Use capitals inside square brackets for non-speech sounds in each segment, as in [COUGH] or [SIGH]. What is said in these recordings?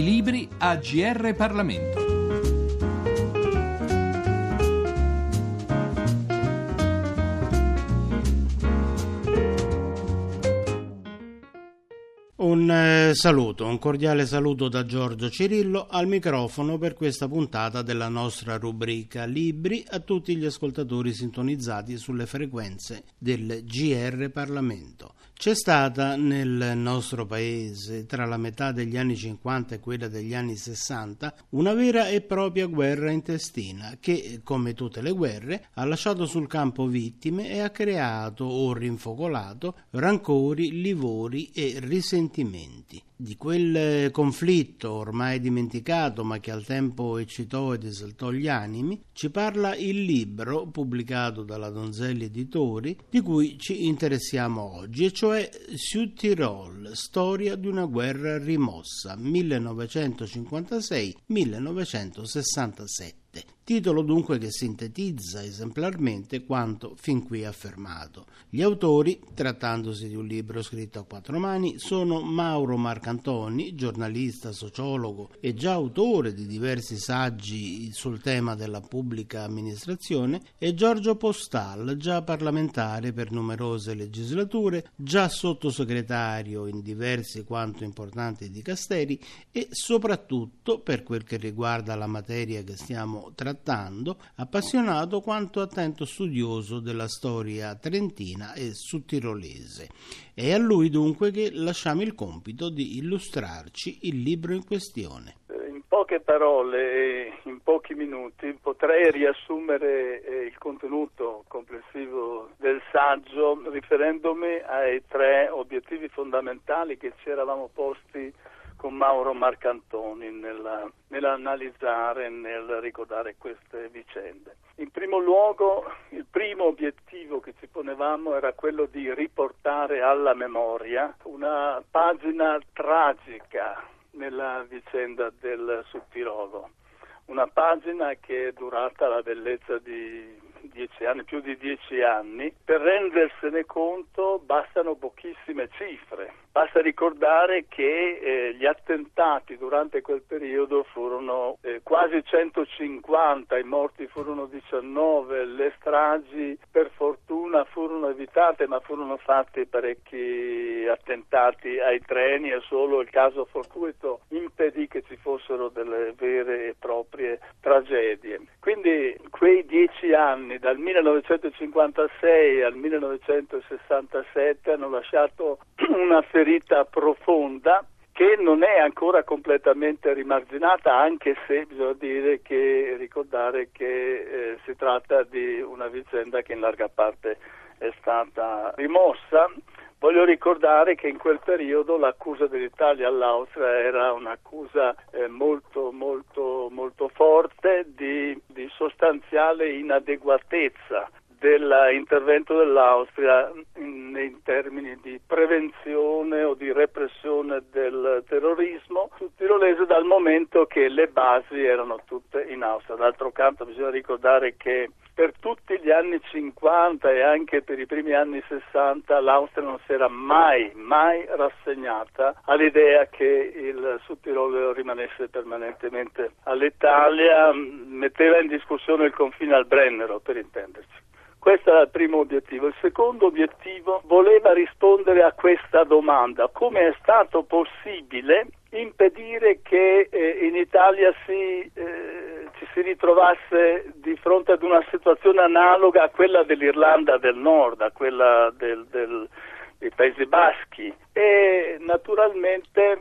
I libri a GR Parlamento. Un eh, saluto, un cordiale saluto da Giorgio Cirillo al microfono per questa puntata della nostra rubrica Libri a tutti gli ascoltatori sintonizzati sulle frequenze del GR Parlamento. C'è stata nel nostro paese, tra la metà degli anni 50 e quella degli anni 60, una vera e propria guerra intestina che, come tutte le guerre, ha lasciato sul campo vittime e ha creato o rinfocolato rancori, livori e risentimenti di quel conflitto ormai dimenticato ma che al tempo eccitò ed esaltò gli animi, ci parla il libro pubblicato dalla Donzelli Editori di cui ci interessiamo oggi, e cioè Südtirol, storia di una guerra rimossa 1956-1967 titolo dunque che sintetizza esemplarmente quanto fin qui affermato. Gli autori, trattandosi di un libro scritto a quattro mani, sono Mauro Marcantoni, giornalista, sociologo e già autore di diversi saggi sul tema della pubblica amministrazione, e Giorgio Postal, già parlamentare per numerose legislature, già sottosegretario in diversi quanto importanti dicasteri e soprattutto, per quel che riguarda la materia che stiamo trattando, appassionato quanto attento studioso della storia trentina e sudtirolese. È a lui dunque che lasciamo il compito di illustrarci il libro in questione In poche parole, in pochi minuti, potrei riassumere eh, il contenuto complessivo del saggio riferendomi ai tre obiettivi fondamentali che ci eravamo posti con Mauro Marcantoni nella, nell'analizzare nel ricordare queste vicende. In primo luogo, il primo obiettivo che ci ponevamo era quello di riportare alla memoria una pagina tragica nella vicenda del Sudtirolo, una pagina che è durata la bellezza di dieci anni, più di dieci anni, per rendersene conto bastano pochissime cifre. Basta ricordare che eh, gli attentati durante quel periodo furono eh, quasi 150, i morti furono 19, le stragi per fortuna furono evitate, ma furono fatti parecchi attentati ai treni e solo il caso fortuito impedì che ci fossero delle vere e proprie tragedie. Quindi quei dieci anni, dal 1956 al 1967, hanno lasciato [CLEARS THROAT] una ferita profonda che non è ancora completamente rimarginata, anche se bisogna dire che ricordare che eh, si tratta di una vicenda che in larga parte è stata rimossa. Voglio ricordare che in quel periodo l'accusa dell'Italia all'Austria era un'accusa eh, molto, molto, molto forte di, di sostanziale inadeguatezza dell'intervento dell'Austria in, in, termini di prevenzione o di repressione del terrorismo sul tirolese dal momento che le basi erano tutte in Austria. D'altro canto bisogna ricordare che per tutti gli anni 50 e anche per i primi anni 60 l'Austria non si era mai, mai rassegnata all'idea che il Sud Tirolo rimanesse permanentemente all'Italia, metteva in discussione il confine al Brennero per intenderci. Questo era il primo obiettivo. Il secondo obiettivo voleva rispondere a questa domanda, come è stato possibile impedire che eh, in Italia si, eh, ci si ritrovasse di fronte ad una situazione analoga a quella dell'Irlanda del Nord, a quella del, del, dei Paesi Baschi e naturalmente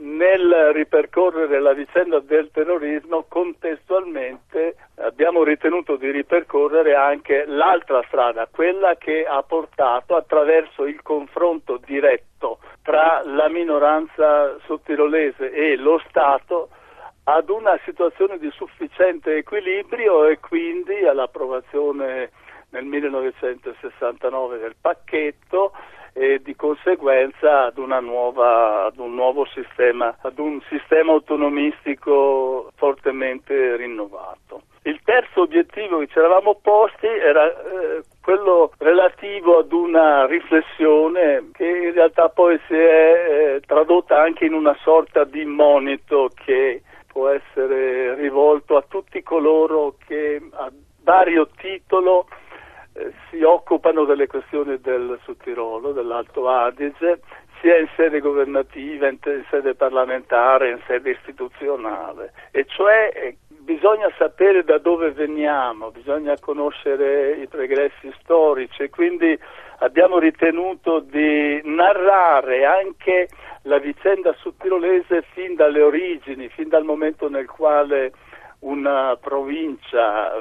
nel ripercorrere la vicenda del terrorismo contestualmente abbiamo ritenuto di ripercorrere anche l'altra strada, quella che ha portato attraverso il confronto diretto tra la minoranza sottirolese e lo Stato ad una situazione di sufficiente equilibrio e quindi all'approvazione nel 1969 del pacchetto e di conseguenza ad, nuova, ad, un nuovo sistema, ad un sistema autonomistico fortemente rinnovato. Il terzo obiettivo che ci eravamo posti era eh, quello relativo ad una riflessione che in realtà poi si è eh, tradotta anche in una sorta di monito che rivolto a tutti coloro che a vario titolo si occupano delle questioni del Sud dell'Alto Adige, sia in sede governativa, in, in sede parlamentare, in sede istituzionale, e cioè eh, bisogna sapere da dove veniamo, bisogna conoscere i progressi storici e quindi abbiamo ritenuto di narrare anche la vicenda sudtirolese fin dalle origini, fin dal momento nel quale una provincia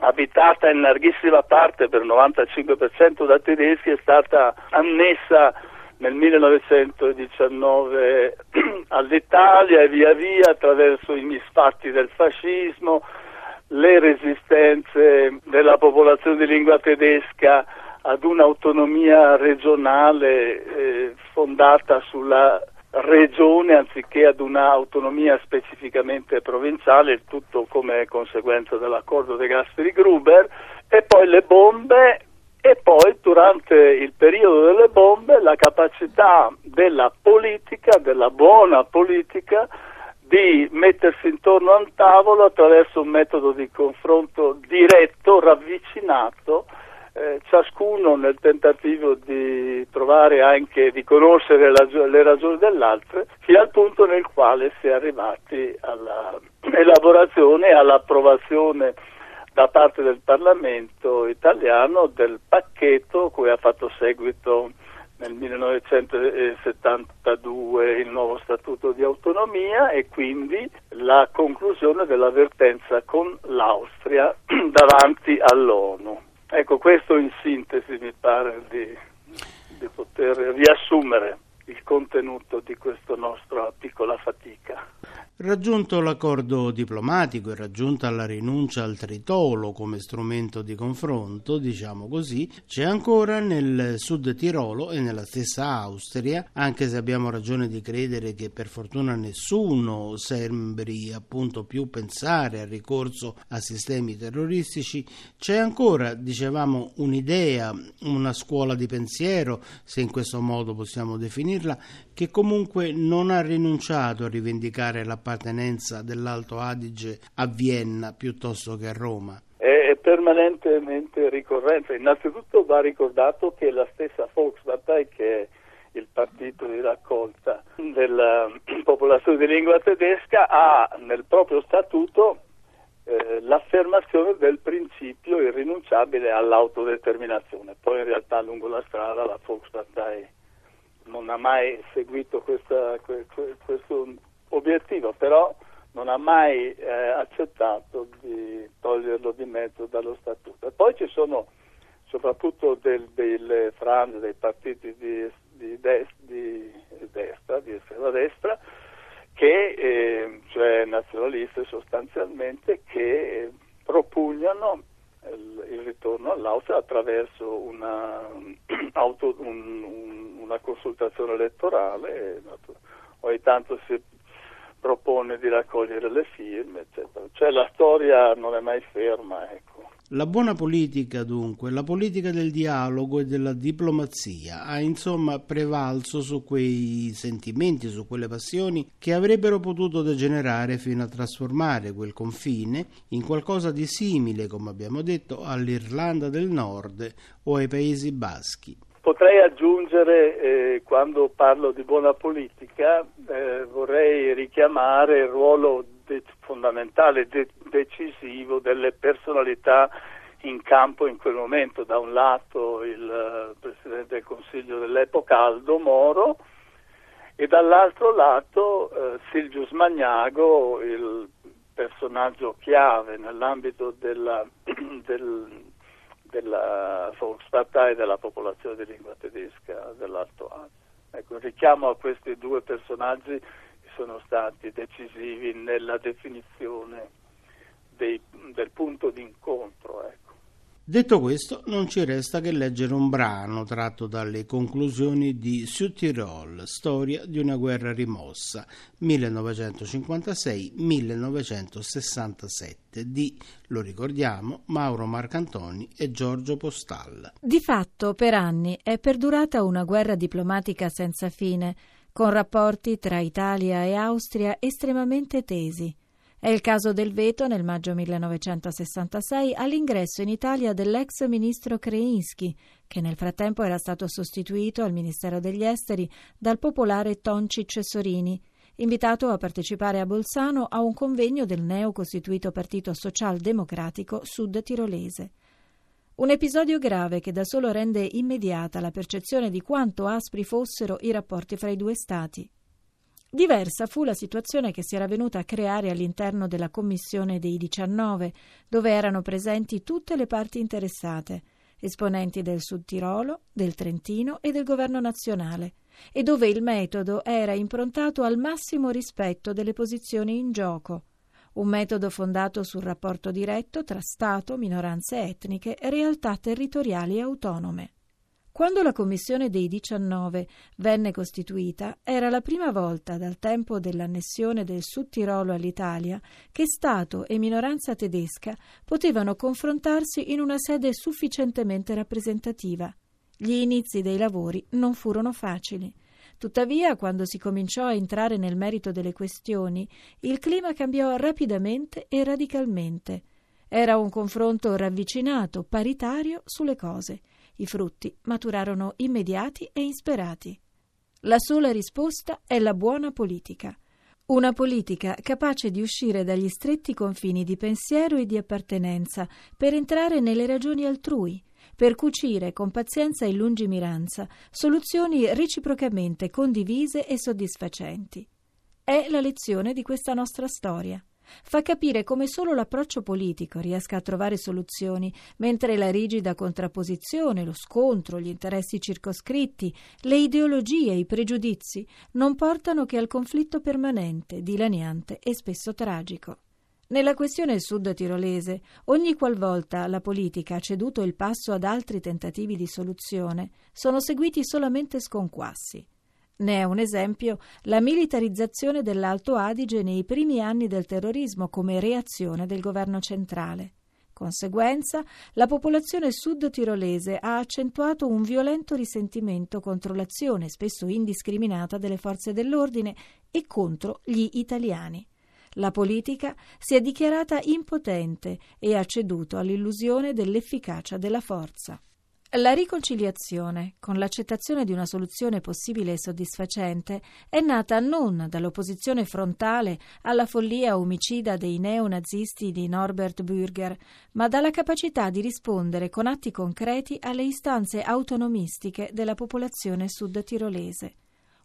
abitata in larghissima parte per il 95% da tedeschi è stata annessa nel 1919 [CLEARS THROAT] all'Italia e via via attraverso i misfatti del fascismo, le resistenze della popolazione di lingua tedesca ad un'autonomia regionale eh, fondata sulla regione anziché ad un'autonomia specificamente provinciale, il tutto come conseguenza dell'accordo De Gasperi-Gruber, e poi le bombe e poi durante il periodo delle bombe la capacità della politica, della buona politica, di mettersi intorno a un tavolo attraverso un metodo di confronto diretto, ravvicinato, eh, ciascuno nel tentativo di trovare anche di conoscere le ragioni dell'altro, fino al punto nel quale si è arrivati all'elaborazione [CLEARS THROAT] e all'approvazione da parte del Parlamento italiano del pacchetto cui ha fatto seguito nel 1972 il nuovo statuto di autonomia e quindi la conclusione dell'avvertenza con l'Austria [CLEARS THROAT] davanti all'ONU. Ecco, questo in sintesi mi pare di, di poter riassumere il contenuto di questa nostra piccola fatica. Raggiunto l'accordo diplomatico e raggiunta la rinuncia al tritolo come strumento di confronto, diciamo così, c'è ancora nel Sud Tirolo e nella stessa Austria, anche se abbiamo ragione di credere che per fortuna nessuno sembri appunto più pensare al ricorso a sistemi terroristici, c'è ancora, dicevamo, un'idea, una scuola di pensiero, se in questo modo possiamo definirla, che comunque non ha rinunciato a rivendicare l'appartenenza dell'Alto Adige a Vienna piuttosto che a Roma. È permanentemente ricorrente. Innanzitutto va ricordato che la stessa Volkspartei, che è il partito di raccolta della [CLEARS THROAT] popolazione di lingua tedesca, ha nel proprio statuto eh, l'affermazione del principio irrinunciabile all'autodeterminazione. Poi in realtà lungo la strada la Volkspartei non ha mai seguito questa, questo obiettivo, però non ha mai eh, accettato di toglierlo di mezzo dallo statuto. E poi ci sono soprattutto del, delle frange dei partiti di, di, des, di, destra, di estrema destra, che, eh, cioè nazionaliste sostanzialmente, che propugnano il, il ritorno all'Austria attraverso una, [CLEARS THROAT] auto, un, un, una consultazione elettorale, ogni tanto si propone di raccogliere le firme, eccetera. Cioè la storia non è mai ferma, ecco. La buona politica, dunque, la politica del dialogo e della diplomazia ha insomma prevalso su quei sentimenti, su quelle passioni che avrebbero potuto degenerare fino a trasformare quel confine in qualcosa di simile, come abbiamo detto, all'Irlanda del Nord o ai Paesi Baschi. Potrei aggiungere, eh, quando parlo di buona politica, eh, vorrei richiamare il ruolo de- fondamentale, de- decisivo delle personalità in campo in quel momento. Da un lato il uh, Presidente del Consiglio dell'epoca Aldo Moro e dall'altro lato uh, Silvius Magnago, il personaggio chiave nell'ambito della, [CLEARS THROAT] del, della Volkspartei della popolazione di lingua tedesca dell'Alto Adige. Ecco, un richiamo a questi due personaggi sono stati decisivi nella definizione dei, del punto d'incontro. Ecco. Detto questo, non ci resta che leggere un brano tratto dalle conclusioni di Südtirol, storia di una guerra rimossa, 1956-1967, di, lo ricordiamo, Mauro Marcantoni e Giorgio Postal. Di fatto, per anni è perdurata una guerra diplomatica senza fine, con rapporti tra Italia e Austria estremamente tesi. È il caso del veto nel maggio 1966 all'ingresso in Italia dell'ex ministro Kreinski, che nel frattempo era stato sostituito al Ministero degli Esteri dal popolare Tonci Cessorini, invitato a partecipare a Bolzano a un convegno del neocostituito Partito Socialdemocratico Sud Tirolese. Un episodio grave che da solo rende immediata la percezione di quanto aspri fossero i rapporti fra i due Stati. Diversa fu la situazione che si era venuta a creare all'interno della Commissione dei 19, dove erano presenti tutte le parti interessate, esponenti del Sud Tirolo, del Trentino e del governo nazionale, e dove il metodo era improntato al massimo rispetto delle posizioni in gioco, un metodo fondato sul rapporto diretto tra Stato, minoranze etniche e realtà territoriali autonome. Quando la Commissione dei 19 venne costituita, era la prima volta dal tempo dell'annessione del Sud Tirolo all'Italia che Stato e minoranza tedesca potevano confrontarsi in una sede sufficientemente rappresentativa. Gli inizi dei lavori non furono facili. Tuttavia, quando si cominciò a entrare nel merito delle questioni, il clima cambiò rapidamente e radicalmente. Era un confronto ravvicinato, paritario sulle cose i frutti maturarono immediati e insperati. La sola risposta è la buona politica. Una politica capace di uscire dagli stretti confini di pensiero e di appartenenza per entrare nelle ragioni altrui, per cucire con pazienza e lungimiranza soluzioni reciprocamente condivise e soddisfacenti. È la lezione di questa nostra storia fa capire come solo l'approccio politico riesca a trovare soluzioni, mentre la rigida contrapposizione, lo scontro, gli interessi circoscritti, le ideologie i pregiudizi non portano che al conflitto permanente, dilaniante e spesso tragico. Nella questione sud tirolese, ogni qualvolta la politica ha ceduto il passo ad altri tentativi di soluzione, sono seguiti solamente sconquassi. Ne è un esempio la militarizzazione dell'Alto Adige nei primi anni del terrorismo come reazione del governo centrale. Conseguenza, la popolazione sud-tirolese ha accentuato un violento risentimento contro l'azione spesso indiscriminata delle forze dell'ordine e contro gli italiani. La politica si è dichiarata impotente e ha ceduto all'illusione dell'efficacia della forza. La riconciliazione, con l'accettazione di una soluzione possibile e soddisfacente, è nata non dall'opposizione frontale alla follia omicida dei neonazisti di Norbert Bürger, ma dalla capacità di rispondere con atti concreti alle istanze autonomistiche della popolazione sud-tirolese.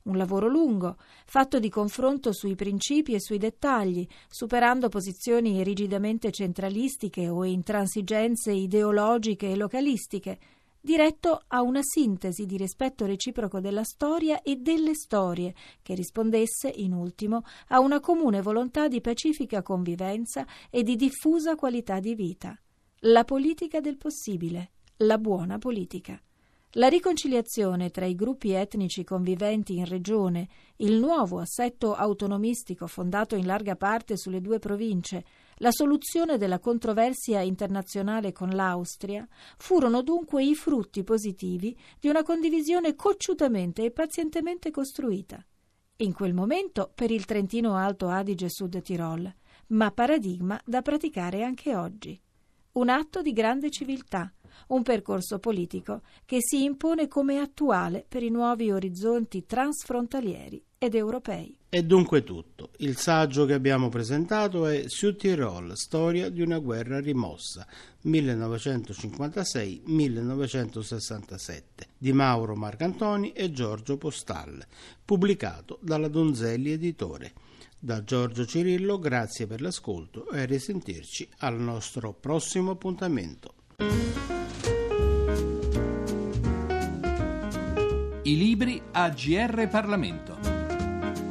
Un lavoro lungo, fatto di confronto sui principi e sui dettagli, superando posizioni rigidamente centralistiche o intransigenze ideologiche e localistiche, diretto a una sintesi di rispetto reciproco della storia e delle storie, che rispondesse, in ultimo, a una comune volontà di pacifica convivenza e di diffusa qualità di vita. La politica del possibile, la buona politica. La riconciliazione tra i gruppi etnici conviventi in regione, il nuovo assetto autonomistico fondato in larga parte sulle due province, la soluzione della controversia internazionale con l'Austria furono dunque i frutti positivi di una condivisione cocciutamente e pazientemente costruita. In quel momento per il Trentino Alto Adige Sud Tirol, ma paradigma da praticare anche oggi. Un atto di grande civiltà, un percorso politico che si impone come attuale per i nuovi orizzonti transfrontalieri ed europei. E dunque tutto. Il saggio che abbiamo presentato è Südtirol, storia di una guerra rimossa, 1956-1967, di Mauro Marcantoni e Giorgio Postal, pubblicato dalla Donzelli Editore. Da Giorgio Cirillo, grazie per l'ascolto e a risentirci al nostro prossimo appuntamento. I libri a GR Parlamento.